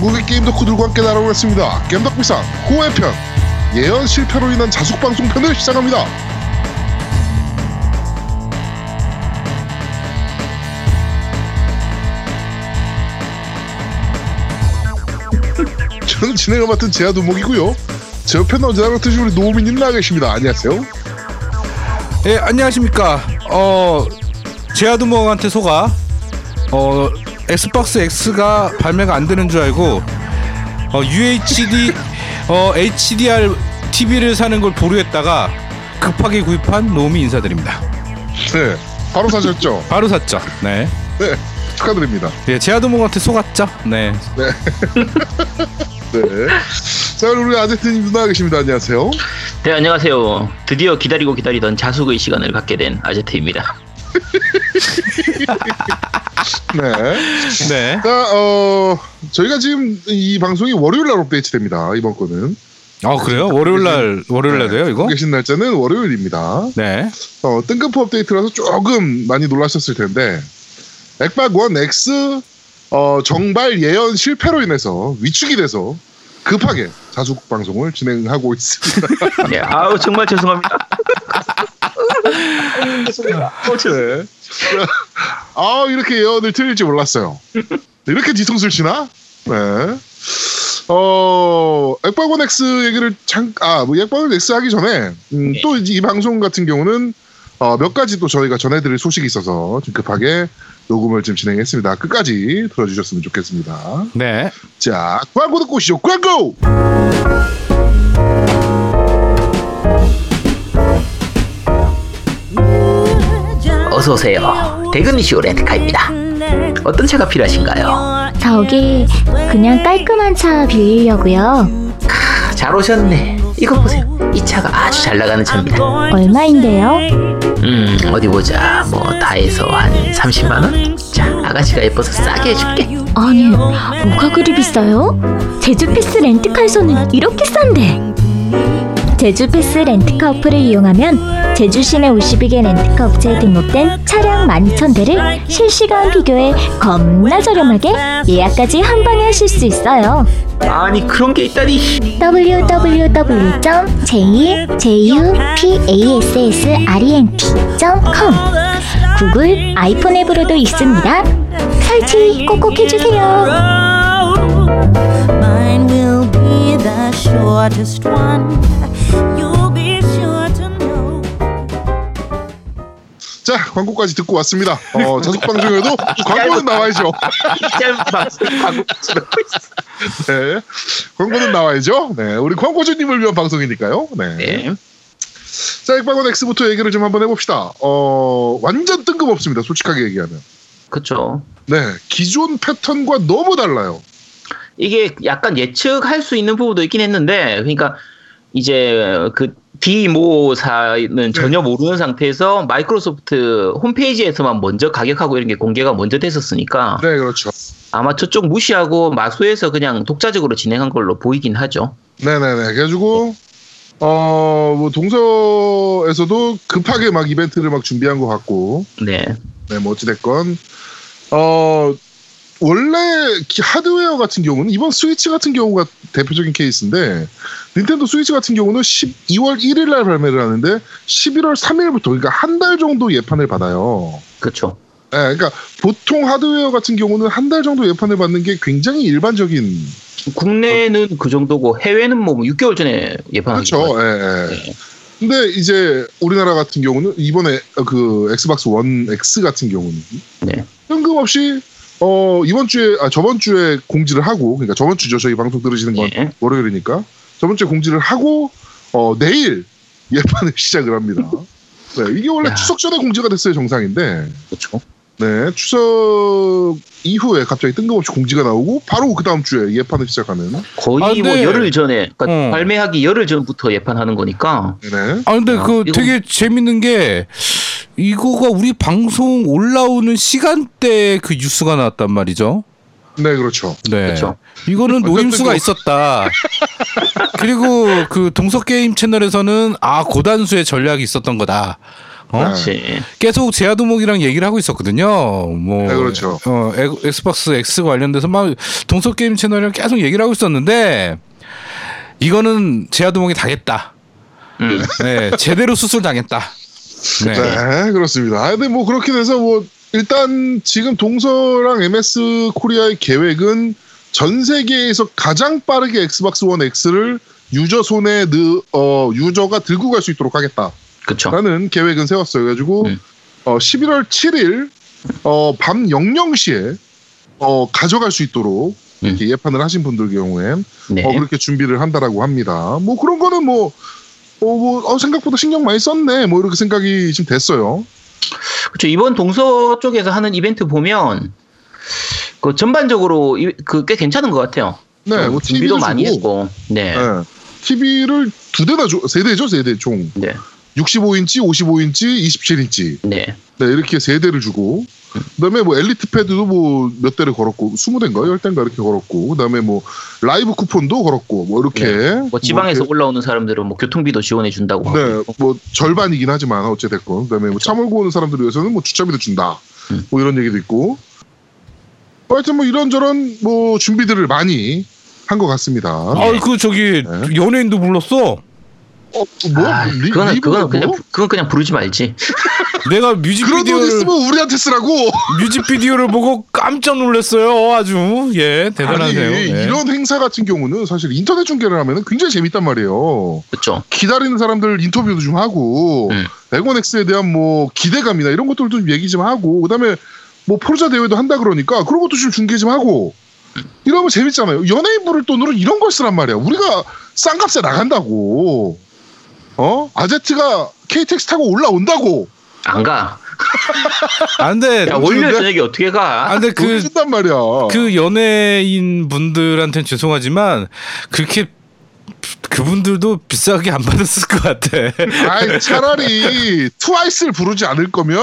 전국의 게임 덕후들과 함께 날아오겠습니다. 게임 덕비상 9회 편 예언 실패로 인한 자숙 방송 편을 시작합니다. 저는 진행을 맡은 제아 두목이고요. 제 옆에는 언제나 그렇듯이 우리 노우미님 나와 계십니다. 안녕하세요. 예, 안녕하십니까. 어, 제아 두목한테 속아, 어, Xbox X가 발매가 안 되는 줄 알고, 어, UHD, 어, HDR TV를 사는 걸 보류했다가 급하게 구입한 노미 인사드립니다. 네, 바로 사셨죠? 바로 샀죠. 네. 네, 축하드립니다. 예, 제아두목한테 속았죠. 네. 네. 자, 그럼 우리 아제트님 나와 계십니다. 안녕하세요. 네 안녕하세요. 드디어 기다리고 기다리던 자숙의 시간을 갖게 된 아제트입니다. 네. 네. 자, 어, 저희가 지금 이 방송이 월요일 날 업데이트 됩니다. 이번 거는. 아, 그래요? 월요일 날, 월요일 날도요, 이거? 계신 날짜는 월요일입니다. 네. 어, 뜬금포 업데이트라서 조금 많이 놀라셨을 텐데, 액박 원 X, 어, 정발 예언 실패로 인해서 위축이 돼서 급하게 자숙 방송을 진행하고 있습니다. 네, 아우 정말 죄송합니다. 네. 아, 이렇게 예언을 틀릴지 몰랐어요. 이렇게 뒤통수를 치나? 네. 어, 액박원 X 얘기를 잠, 아, 뭐 액박원 X 하기 전에, 음, 네. 또이 방송 같은 경우는, 어, 몇 가지 또 저희가 전해드릴 소식이 있어서 좀 급하게 녹음을 좀 진행했습니다. 끝까지 들어주셨으면 좋겠습니다. 네. 자, 광고 듣고 오시죠. 광고! 어서 오세요. 대근 이슈 렌트카입니다. 어떤 차가 필요하신가요? 저기 그냥 깔끔한 차 빌리려고요. 아, 잘 오셨네. 이거 보세요. 이 차가 아주 잘 나가는 차입니다. 얼마인데요? 음 어디 보자. 뭐 다 해서 한 30만 원? 자 아가씨가 예뻐서 싸게 해줄게. 아니 뭐가 그리 비싸요? 제주 패스 렌트카에서는 이렇게 싼데. 제주 패스 렌트카 어플을 이용하면 제주 시내 52개 렌트카 업체에 등록된 차량 12,000대를 실시간 비교해 겁나 저렴하게 예약까지 한 방에 하실 수 있어요. 아니 그런 게 있다니. www.jupassrent.com 구글 아이폰 앱으로도 있습니다. 설치 꼭꼭 해주세요. 자, 광고까지 듣고 왔습니다. 어, 자숙 방송에도 광고는 나와야죠. 네. 광고는 나와야죠. 네. 우리 광고주님을 위한 방송이니까요. 네. 네. 자, 액박원 X부터 얘기를 좀 한번 해봅시다. 어, 완전 뜬금없습니다. 솔직하게 얘기하면. 그렇죠. 네. 기존 패턴과 너무 달라요. 이게 약간 예측할 수 있는 부분도 있긴 했는데, 그러니까 이제 그 디모사는 전혀 모르는 상태에서 마이크로소프트 홈페이지에서만 먼저 가격하고 이런 게 공개가 먼저 됐었으니까 네, 그렇죠. 아마 저쪽 무시하고 마소에서 그냥 독자적으로 진행한 걸로 보이긴 하죠. 네네네. 그래가지고, 어, 뭐, 동서에서도 급하게 막 이벤트를 막 준비한 것 같고, 네. 네, 뭐, 어찌됐건, 어, 원래 기- 하드웨어 같은 경우는 이번 스위치 같은 경우가 대표적인 케이스인데 닌텐도 스위치 같은 경우는 12월 1일 날 발매를 하는데 11월 3일부터 그러니까 한 달 정도 예판을 받아요. 그렇죠. 네, 그러니까 보통 하드웨어 같은 경우는 한 달 정도 예판을 받는 게 굉장히 일반적인 국내는 그 정도고 해외는 뭐 6개월 전에 예판하기 그렇죠. 예, 예. 네. 근데 이제 우리나라 같은 경우는 이번에 그 엑스박스 원 X 같은 경우는 네. 뜬금없이 어 이번 주에 아 저번 주에 공지를 하고 그러니까 저번 주죠 저희 방송 들으시는 건 예. 월요일이니까 저번 주에 공지를 하고 어 내일 예판을 시작을 합니다. 네, 이게 원래 야. 추석 전에 공지가 됐어요 정상인데 그렇죠. 네 추석 이후에 갑자기 뜬금없이 공지가 나오고 바로 그 다음 주에 예판을 시작하는 거의 아, 뭐 열흘 전에 그러니까 어. 발매하기 열흘 전부터 예판하는 거니까 네네 아 근데 야, 그 이거- 되게 재밌는 게 이거가 우리 방송 올라오는 시간대에 그 뉴스가 나왔단 말이죠. 네 그렇죠. 네. 그렇죠. 이거는 노림수가 뭐- 있었다. 그리고 그 동서 게임 채널에서는 아 고단수의 전략이 있었던 거다. 어? 그렇지. 계속 제아도목이랑 얘기를 하고 있었거든요. 뭐 네, 그렇죠. 어, 엑- Xbox X 관련돼서 막 동서 게임 채널이랑 계속 얘기를 하고 있었는데 이거는 제아도목이 당했다. 음. 네, 제대로 수술 당했다. 네. 네, 그렇습니다. 아, 근데 뭐 그렇게 돼서 뭐 일단 지금 동서랑 MS Korea의 계획은 전 세계에서 가장 빠르게 Xbox One X를 유저 손에 느, 어, 유저가 들고 갈 수 있도록 하겠다라는 그쵸. 계획은 세웠어요. 그래가지고 음. 어, 11월 7일 어, 밤 00시에 어, 가져갈 수 있도록 이렇게 예판을 하신 분들 경우엔 네. 어, 그렇게 준비를 한다라고 합니다. 뭐 그런 거는 뭐, 어, 뭐 어, 생각보다 신경 많이 썼네. 뭐 이렇게 생각이 지금 됐어요. 그렇죠. 이번 동서 쪽에서 하는 이벤트 보면 그 전반적으로 그 꽤 괜찮은 것 같아요. 네, 뭐 준비도 TV도 많이 주고, 했고. 네. 네. TV를 두 대나 줘, 세 대죠, 세 대 총. 네. 65인치, 55인치, 27인치. 네. 네, 이렇게 세 대를 주고. 그다음에 뭐 엘리트 패드도 뭐 몇 대를 걸었고, 20대인가 10대인가 이렇게 걸었고. 그다음에 뭐 라이브 쿠폰도 걸었고, 뭐 이렇게. 뭐 지방에서 뭐 이렇게 올라오는 사람들은 뭐 교통비도 지원해 준다고 하고. 네, 뭐 절반이긴 하지만 어찌 됐건 그다음에 뭐차 몰고 오는 사람들을 위해서는 뭐 주차비도 준다. 음. 뭐 이런 얘기도 있고. 하여튼 뭐 이런저런 뭐 준비들을 많이 한 것 같습니다. 아, 그 저기 네. 연예인도 불렀어. 어, 뭐 아, 리, 그거는 리브가 그거는 그냥 뭐? 그건 그냥 부르지 말지. 내가 뮤직비디오를 있으면 우리한테 쓰라고. 뮤직비디오를 보고 깜짝 놀랐어요. 아주 예 대단하세요. 아니 예. 이런 행사 같은 경우는 사실 인터넷 중계를 하면 굉장히 재밌단 말이에요. 그렇죠. 기다리는 사람들 인터뷰도 좀 하고 음. 에곤엑스에 대한 뭐 기대감이나 이런 것들도 좀 얘기 좀 하고 그다음에 뭐 포르자 대회도 한다 그러니까 그런 것도 좀 중계 좀 하고 이러면 재밌잖아요. 연예인 부를 돈으로 이런 걸 쓰란 말이야. 우리가 싼 값에 나간다고. 어? 아제트가 KTX 타고 올라온다고. 안 가. 아 근데 야, 월요일 저녁에 어떻게 가? 아 근데 돈그 준단 말이야. 그 연예인 분들한테는 죄송하지만 그렇게 그분들도 비싸게 안 받았을 것 같아. 아이 차라리 트와이스를 부르지 않을 거면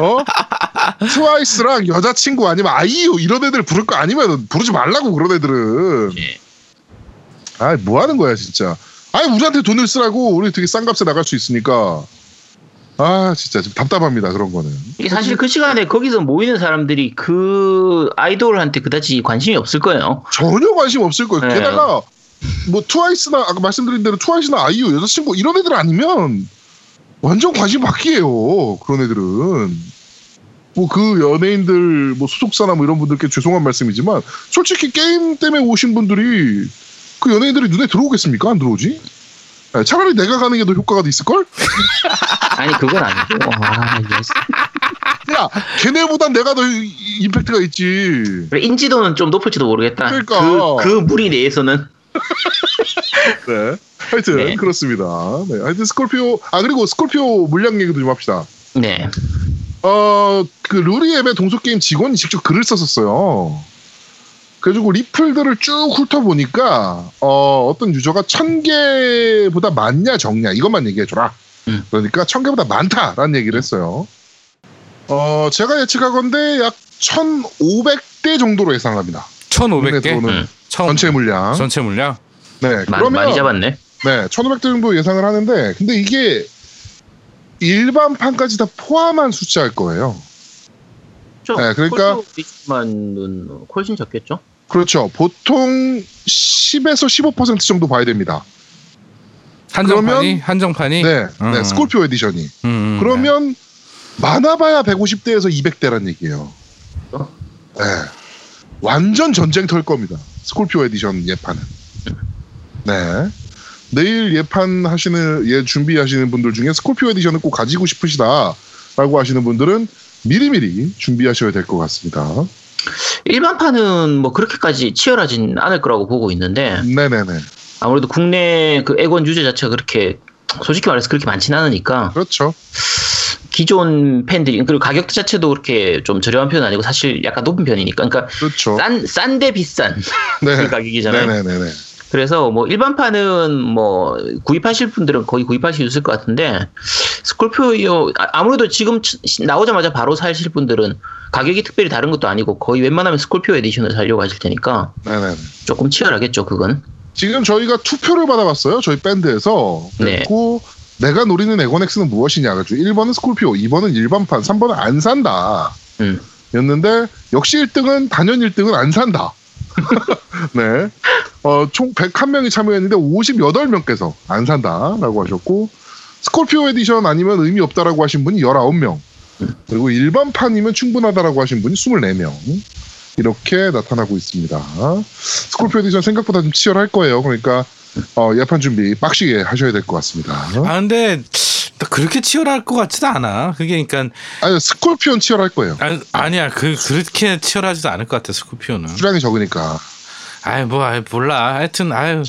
어 트와이스랑 여자친구 아니면 아이유 이런 애들 부를 거 아니면 부르지 말라고 그런 애들은 예. 아이 뭐 하는 거야 진짜 아이 우리한테 돈을 쓰라고 우리 되게 싼 값에 나갈 수 있으니까 아 진짜 좀 답답합니다 그런 거는 이게 사실 그 시간에 거기서 모이는 사람들이 그 아이돌한테 그다지 관심이 없을 거예요. 전혀 관심 없을 거예요 네. 게다가 뭐 트와이스나 아까 말씀드린 대로 트와이스나 아이유 여자친구 이런 애들 아니면 완전 관심 밖이에요 그런 애들은 뭐 그 연예인들 뭐 소속사나 뭐 이런 분들께 죄송한 말씀이지만 솔직히 게임 때문에 오신 분들이 그 연예인들이 눈에 들어오겠습니까 안 들어오지 네, 차라리 내가 가는 게 더 효과가 더 있을걸? 아니 그건 아니고. 아, 야 걔네보단 내가 더 이- 임팩트가 있지 그래, 인지도는 좀 높을지도 모르겠다. 그러니까. 그, 그 무리 내에서는 네. 하여튼 네. 그렇습니다. 네. 하여튼 스콜피오 아 그리고 스콜피오 물량 얘기도 좀 합시다. 네. 어그 루리 앱의 동서 게임 직원이 직접 글을 썼었어요. 그래가지고 리플들을 쭉 훑어보니까 어 어떤 유저가 천 개보다 많냐 적냐 이것만 얘기해줘라. 음. 그러니까 천 개보다 많다라는 얘기를 했어요. 어 제가 예측하건데 약 1,500대 정도로 예상합니다. 1,500개. 들어오는 음. 전체 물량. 전체 물량. 네. 많이, 그러면 많이 잡았네. 네, 1500대 정도 예상을 하는데, 근데 이게 일반판까지 다 포함한 숫자일 거예요. 그렇죠. 네, 그러니까- 훨씬 적겠죠. 그렇죠. 보통 10에서 15% 정도 봐야 됩니다. 한정판이 그러면- 한정판이. 네, 음. 네, Scorpio Edition이. 음, 음, 그러면 많아봐야 150대에서 200대란 얘기예요. 어? 네. 완전 전쟁터일 겁니다. Scorpio Edition 예판은. 네. 내일 예판 하시는, 예, 준비하시는 분들 중에 Scorpio Edition을 꼭 가지고 싶으시다라고 하시는 분들은 미리미리 준비하셔야 될 것 같습니다. 일반판은 뭐 그렇게까지 치열하진 않을 거라고 보고 있는데 네네네. 아무래도 국내 그 엑원 유저 자체가 그렇게 솔직히 말해서 그렇게 많지는 않으니까 그렇죠. 기존 팬들이 그리고 가격 자체도 그렇게 좀 저렴한 편은 아니고 사실 약간 높은 편이니까 그러니까 그렇죠. 싼 싼데 비싼 네. 그 가격이잖아요. 네네네네. 그래서 뭐 일반판은 뭐 구입하실 분들은 거의 구입하실 수 있을 것 같은데 Scorpio 아- 아무래도 지금 치- 나오자마자 바로 사실 분들은 가격이 특별히 다른 것도 아니고 거의 웬만하면 Scorpio Edition을 사려고 하실 테니까 네네. 조금 치열하겠죠 그건. 지금 저희가 투표를 받아봤어요. 저희 밴드에서. 네. 그리고 내가 노리는 엑원 X는 무엇이냐 가지고 1번은 Scorpio, 2번은 일반판, 3번은 안 산다. 음. 였는데 역시 1등은 단연 1등은 안 산다. 네. 어, 총 101명이 참여했는데 58명께서 안 산다라고 하셨고 Scorpio Edition 아니면 의미 없다라고 하신 분이 19명. 그리고 일반판이면 충분하다라고 하신 분이 24명. 이렇게 나타나고 있습니다. Scorpio Edition 생각보다 좀 치열할 거예요. 그러니까 어, 예판 준비 빡시게 하셔야 될 것 같습니다. 아 근데 또 그렇게 치열할 것 같지도 않아. 그게 그러니까 아니 Scorpio는 치열할 거예요. 아, 아니야 그 그렇게 치열하지도 않을 것 같아 Scorpio는. 수량이 적으니까. 아이 뭐 아이 몰라. 하여튼 아유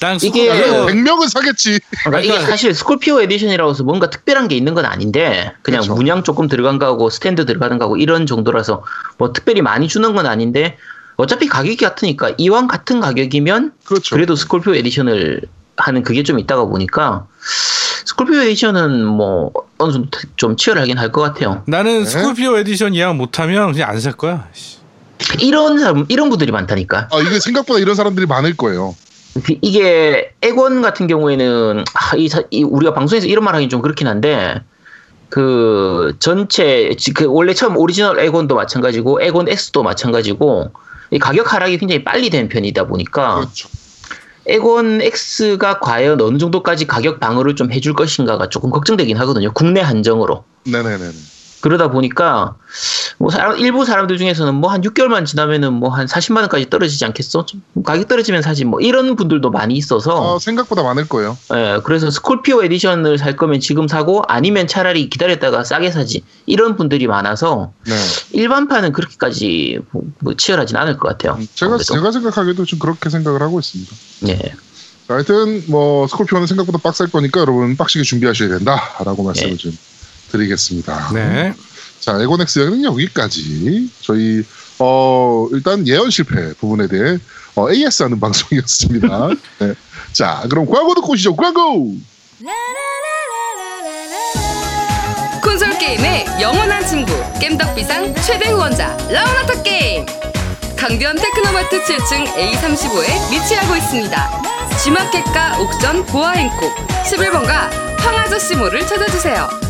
난 이게- Scorpio 100명은 사겠지. 그러니까 이게 사실 Scorpio Edition이라고 해서 뭔가 특별한 게 있는 건 아닌데 그냥 그렇죠. 문양 조금 들어간 거하고 스탠드 들어가는 거하고 이런 정도라서 뭐 특별히 많이 주는 건 아닌데 어차피 가격이 같으니까 이왕 같은 가격이면 그렇죠. 그래도 Scorpio Edition을 하는 그게 좀 있다가 보니까 Scorpio Edition은 뭐 어느 정도 좀 치열하긴 할 것 같아요. 나는 네. Scorpio Edition 이왕 못하면 그냥 안 살 거야. 씨. 이런 사람 이런 분들이 많다니까. 아, 이게 생각보다 이런 사람들이 많을 거예요. 이게 엑원 같은 경우에는 아, 이, 사- 이 우리가 방송에서 이런 말하기 좀 그렇긴 한데 그 전체 지- 그 원래 처음 오리지널 엑원도 마찬가지고 엑원 S도 마찬가지고 이 가격 하락이 굉장히 빨리 된 편이다 보니까 그렇죠. 엑원 X가 과연 어느 정도까지 가격 방어를 좀 해줄 것인가가 조금 걱정되긴 하거든요. 국내 한정으로. 네네네. 그러다 보니까 뭐 사람 일부 사람들 중에서는 뭐 한 6개월만 지나면은 뭐 한 40만 원까지 떨어지지 않겠어? 좀 가격 떨어지면 사지 뭐 이런 분들도 많이 있어서 어, 생각보다 많을 거예요. 예, 그래서 Scorpio Edition을 살 거면 지금 사고 아니면 차라리 기다렸다가 싸게 사지 이런 분들이 많아서 네. 일반판은 그렇게까지 뭐, 뭐 치열하진 않을 것 같아요. 음, 제가 아무래도. 제가 생각하기에도 좀 그렇게 생각을 하고 있습니다. 예. 자, 하여튼 뭐 스콜피오는 생각보다 빡셀 거니까 여러분 빡시게 준비하셔야 된다라고 말씀을 네. 좀 드리겠습니다. 네. 자, 에고넥스 여기는 여기까지 저희 어 일단 예언 실패 부분에 대해 어, AS 하는 방송이었습니다. 네. 자, 그럼 광고 듣고 오시죠. 광고. 콘솔 게임의 영원한 친구 겜덕비상 최대 후원자 라운하터 게임 강변 테크노마트 7층 A35에 위치하고 있습니다. G마켓과 옥션 보아행콕 11번가 황아저씨몰을 찾아주세요.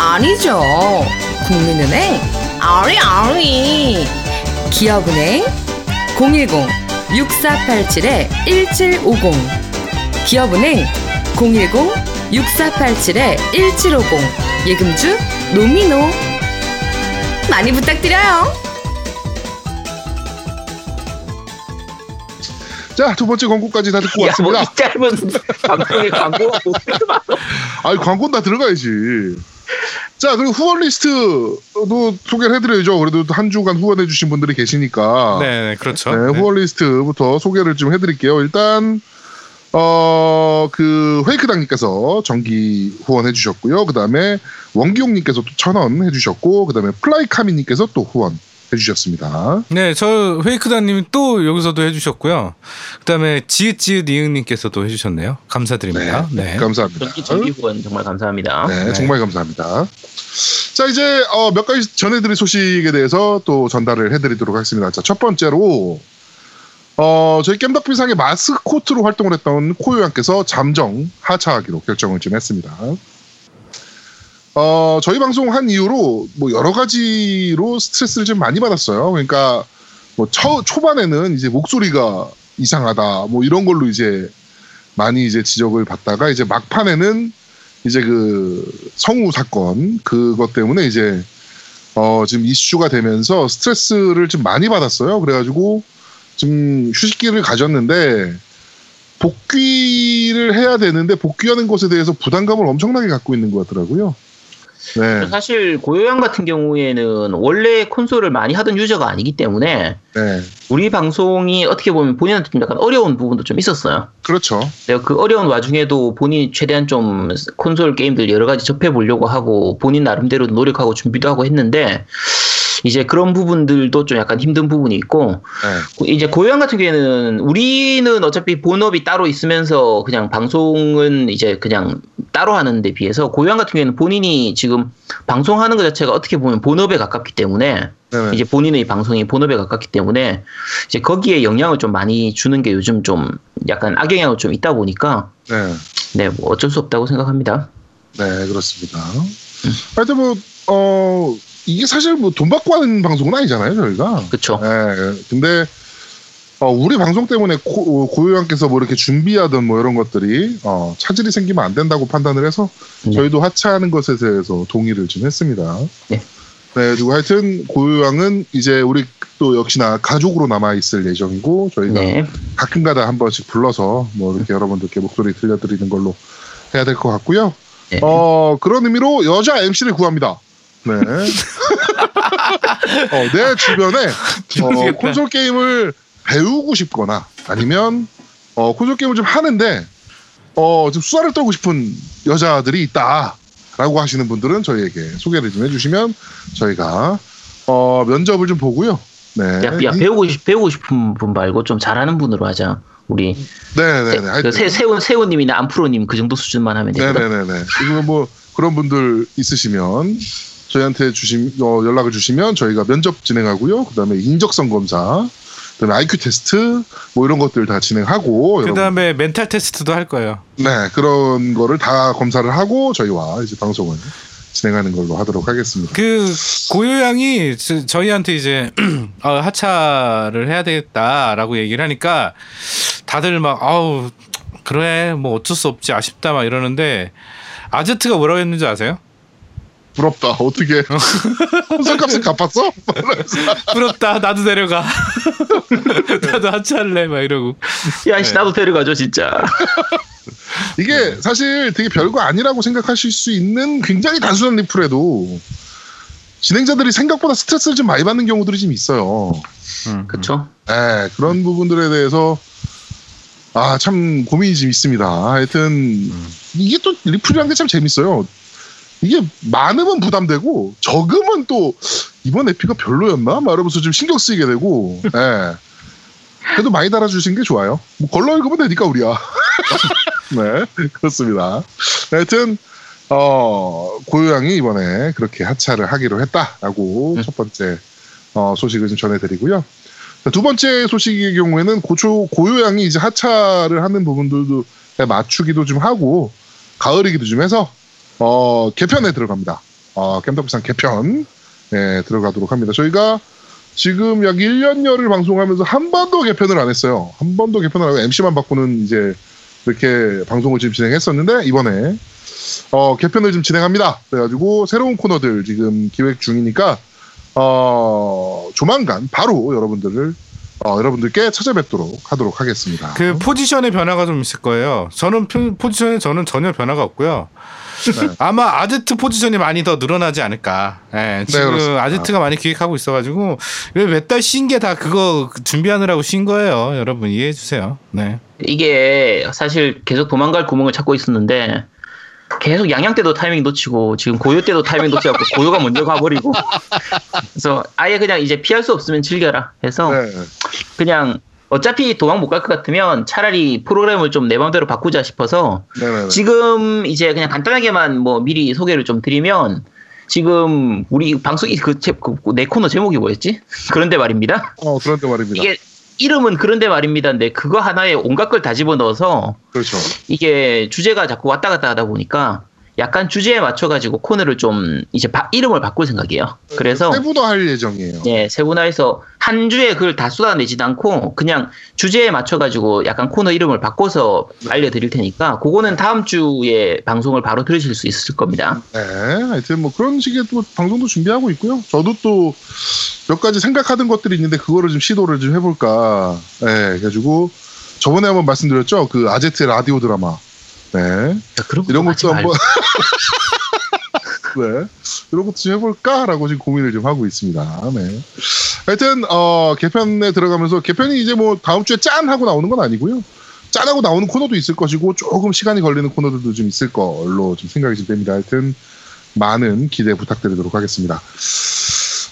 아니죠. 국민은행 아리 아리. 기업은행 010-6487-1750 기업은행 010-6487-1750 예금주 노미노 많이 부탁드려요. 자, 두 번째 광고까지 다 듣고 야, 뭐 왔습니다. 이 짧은 방송에 광고가 많아? 아이 광고는 다 들어가야지. 자 그리고 후원 리스트도 소개를 해드려야죠. 그래도 한 주간 후원해주신 분들이 계시니까. 네, 네, 그렇죠. 네, 네. 후원 리스트부터 소개를 좀 해드릴게요. 일단 어그 회이크당님께서 정기 후원해주셨고요. 그 다음에 원기용님께서 또 천 원 해주셨고, 그 다음에 플라이카미님께서 또 후원 해주셨습니다. 네, 저 회이크다님이 또 여기서도 해주셨고요. 그다음에 지읒지읒 이응님께서도 해주셨네요. 감사드립니다. 네. 감사합니다. 전기 후원 정말 감사합니다. 네, 네. 정말 감사합니다. 자, 이제 어, 몇 가지 전해드릴 소식에 대해서 또 전달을 해드리도록 하겠습니다. 자, 첫 번째로 어, 저희 겜덕비상의 마스코트로 활동을 했던 코요양께서 잠정 하차하기로 결정을 좀 했습니다. 어, 저희 방송 한 이후로 뭐 여러 가지로 스트레스를 좀 많이 받았어요. 그러니까 뭐 초, 초반에는 이제 목소리가 이상하다 뭐 이런 걸로 이제 많이 이제 지적을 받다가 이제 막판에는 이제 그 성우 사건 그것 때문에 이제 어 지금 이슈가 되면서 스트레스를 좀 많이 받았어요. 그래가지고 좀 휴식기를 가졌는데 복귀를 해야 되는데 복귀하는 것에 대해서 부담감을 엄청나게 갖고 있는 것 같더라고요. 네, 사실 고요양 같은 경우에는 원래 콘솔을 많이 하던 유저가 아니기 때문에 네, 우리 방송이 어떻게 보면 본인한테 좀 약간 어려운 부분도 좀 있었어요. 그렇죠. 내가 그 어려운 와중에도 본인이 최대한 좀 콘솔 게임들 여러 가지 접해 보려고 하고 본인 나름대로 노력하고 준비도 하고 했는데 이제 그런 부분들도 좀 약간 힘든 부분이 있고 네, 고- 이제 고요한 같은 경우에는 우리는 어차피 본업이 따로 있으면서 그냥 방송은 이제 그냥 따로 하는 데 비해서 고요한 같은 경우에는 본인이 지금 방송하는 것 자체가 어떻게 보면 본업에 가깝기 때문에 네, 네. 이제 본인의 방송이 본업에 가깝기 때문에 이제 거기에 영향을 좀 많이 주는 게 요즘 좀 약간 악영향을 좀 있다 보니까 네. 네, 뭐 어쩔 수 없다고 생각합니다. 네, 그렇습니다. 하여튼 뭐, 어, 이게 사실 뭐 돈 받고 하는 방송은 아니잖아요, 저희가. 그쵸? 네, 근데, 어, 우리 방송 때문에 고, 고요양께서 뭐 이렇게 준비하던 뭐 이런 것들이, 어, 차질이 생기면 안 된다고 판단을 해서 네. 저희도 하차하는 것에 대해서 동의를 좀 했습니다. 네. 네, 그리고 하여튼 고요양은 이제 우리 또 역시나 가족으로 남아 있을 예정이고, 저희가 네. 가끔가다 한 번씩 불러서 뭐 이렇게 여러분들께 목소리 들려드리는 걸로 해야 될 것 같고요. 네. 어 그런 의미로 여자 MC를 구합니다. 네. 어, 내 주변에 어. 콘솔 게임을 배우고 싶거나 아니면 어, 콘솔 게임을 좀 하는데 어, 좀 수다를 떨고 싶은 여자들이 있다라고 하시는 분들은 저희에게 소개를 좀 해주시면 저희가 어, 면접을 좀 보고요. 네. 야, 야, 배우고 싶 배우고 싶은 분 말고 좀 잘하는 분으로 하자. 우리 네네네. 세, 하여튼. 그 세, 세훈 세훈님이나 안프로님 그 정도 수준만 하면 되거든. 네네네네. 이거 뭐 그런 분들 있으시면 저희한테 주심 어, 연락을 주시면 저희가 면접 진행하고요. 그다음에 인적성 검사, 그다음에 IQ 테스트 뭐 이런 것들 다 진행하고 그 여러분, 다음에 멘탈 테스트도 할 거예요. 네 그런 거를 다 검사를 하고 저희와 이제 방송을 진행하는 걸로 하도록 하겠습니다. 그 고요양이 저- 저희한테 이제 어, 하차를 해야 되겠다라고 얘기를 하니까 다들 막 아우 그래 뭐 어쩔 수 없지 아쉽다 막 이러는데 아제트가 뭐라고 했는지 아세요? 부럽다. 어떻게 혼선값을 갚았어? 부럽다 나도 데려가 나도 하차할래 막 이러고 야, 씨, 나도 데려가죠, 진짜. 이게 사실 되게 별거 아니라고 생각하실 수 있는 굉장히 단순한 리플에도 진행자들이 생각보다 스트레스를 좀 많이 받는 경우들이 좀 있어요. 음. 그쵸? 네, 그런 부분들에 대해서 아 참 고민이 좀 있습니다. 하여튼 이게 또 리플이라는 게 참 재밌어요. 이게 많으면 부담되고 적으면 또 이번 에피가 별로였나? 막 이러면서 좀 신경 쓰이게 되고. 네. 그래도 많이 달아주신 게 좋아요. 뭐 걸러 읽으면 되니까 우리야. 네, 그렇습니다. 하여튼 어, 고요양이 이번에 그렇게 하차를 하기로 했다라고 음. 첫 번째 어, 소식을 좀 전해드리고요. 자, 두 번째 소식의 경우에는 고초 고요양이 이제 하차를 하는 부분들도 맞추기도 좀 하고 가을이기도 좀 해서 어, 개편에 들어갑니다. 어, 겜덕비상 개편 에 들어가도록 합니다. 저희가 지금 약 1년여를 방송하면서 한 번도 개편을 안 했어요. 한 번도 개편을 안 하고 MC만 바꾸는 이제 이렇게 방송을 지금 진행했었는데 이번에 어, 개편을 좀 진행합니다. 그래가지고 새로운 코너들 지금 기획 중이니까 어, 조만간 바로 여러분들을 어, 여러분들께 찾아뵙도록 하도록 하겠습니다. 그 포지션의 변화가 좀 있을 거예요. 저는 표- 포지션에 저는 전혀 변화가 없고요. 네. 아마 아제트 포지션이 많이 더 늘어나지 않을까. 예, 지금 그렇습니다. 아제트가 많이 기획하고 있어가지고 몇달 쉰 게 다 그거 준비하느라고 쉰 거예요. 여러분 이해해 주세요. 네. 이게 사실 계속 도망갈 구멍을 찾고 있었는데 계속 양양 때도 타이밍 놓치고 지금 고요 때도 타이밍 놓치고 고요가 먼저 가버리고 그래서 아예 그냥 이제 피할 수 없으면 즐겨라 해서 네. 그냥 어차피 도망 못 갈 것 같으면 차라리 프로그램을 좀내 맘대로 바꾸자 싶어서 네네네. 지금 이제 그냥 간단하게만 뭐 미리 소개를 좀 드리면 지금 우리 방송이 그, 제- 그, 내 코너 제목이 뭐였지? 그런데 말입니다. 어, 그런데 말입니다. 이게 이름은 그런데 말입니다인데 그거 하나에 온갖 걸 다 집어넣어서 그렇죠. 이게 주제가 자꾸 왔다 갔다 하다 보니까 약간 주제에 맞춰가지고 코너를 좀 이제 바- 이름을 바꿀 생각이에요. 그래서 세부도 할 예정이에요. 예, 세분화해서 한 주에 그걸 다 쏟아내지도 않고 그냥 주제에 맞춰가지고 약간 코너 이름을 바꿔서 알려드릴 테니까 그거는 다음 주에 방송을 바로 들으실 수 있을 겁니다. 네, 하여튼 뭐 그런 식의 또 방송도 준비하고 있고요. 저도 또 몇 가지 생각하던 것들이 있는데 그거를 좀 시도를 좀 해볼까. 네, 그래가지고 저번에 한번 말씀드렸죠. 그 아제트 라디오 드라마. 네, 그런 이런 것도. 한번. 네. 이런 것도 좀 해볼까라고 지금 고민을 좀 하고 있습니다. 네. 하여튼, 어, 개편에 들어가면서, 개편이 이제 뭐 다음 주에 짠! 하고 나오는 건 아니고요. 짠하고 나오는 코너도 있을 것이고, 조금 시간이 걸리는 코너들도 좀 있을 걸로 좀 생각이 좀 됩니다. 하여튼, 많은 기대 부탁드리도록 하겠습니다.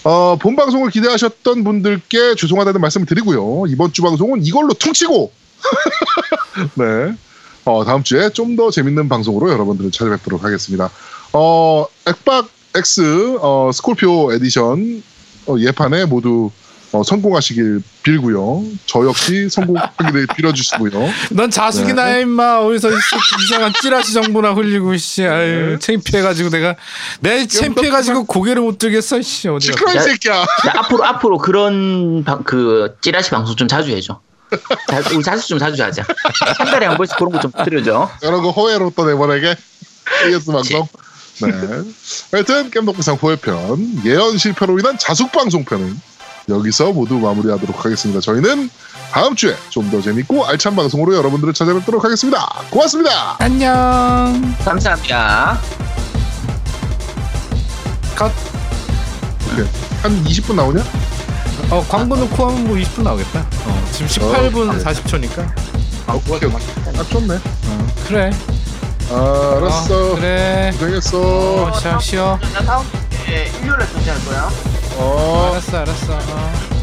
어, 본 방송을 기대하셨던 분들께 죄송하다는 말씀을 드리고요. 이번 주 방송은 이걸로 퉁치고, 네. 어, 다음 주에 좀 더 재밌는 방송으로 여러분들을 찾아뵙도록 하겠습니다. 어, 액박 X 어, 스콜피오 에디션 어, 예판에 모두 어, 성공하시길 빌고요. 저 역시 성공하기를 빌어주시고요. 넌 자숙이나 네. 해 임마 어디서 이 이상한 찌라시 정보나 흘리고 씨 아유 네. 창피해가지고 내가 내 창피해가지고 고개를 못 들겠어 씨 어디 시끄러 이 야, 새끼야. 야, 앞으로 앞으로 그런 방, 그 찌라시 방송 좀 자주 해줘. 자, 우리 자주 좀 자주 하자. 한 달에 한 번씩 그런 거 좀 들려줘. 이런 거 호혜로 또 내보내게. AS 방송. 네. 하여튼 겜덕비상 호혜편 예언 실패로 인한 자숙 방송편은 여기서 모두 마무리하도록 하겠습니다. 저희는 다음 주에 좀 더 재밌고 알찬 방송으로 여러분들을 찾아뵙도록 하겠습니다. 고맙습니다. 안녕 감사합니다. 컷. 한 20분 나오냐? 어 광고 넣고 하면 뭐 20분 나오겠다 어, 지금 18분 어, 그래. 40초니까 오케이, 오케이. 딱 좋네. 그래 아, 알았어. 어, 그래 고생했어. 어 쉬어 쉬어 나 다음 주에 일요일에 통제할 거야. 어. 알았어 알았어 어.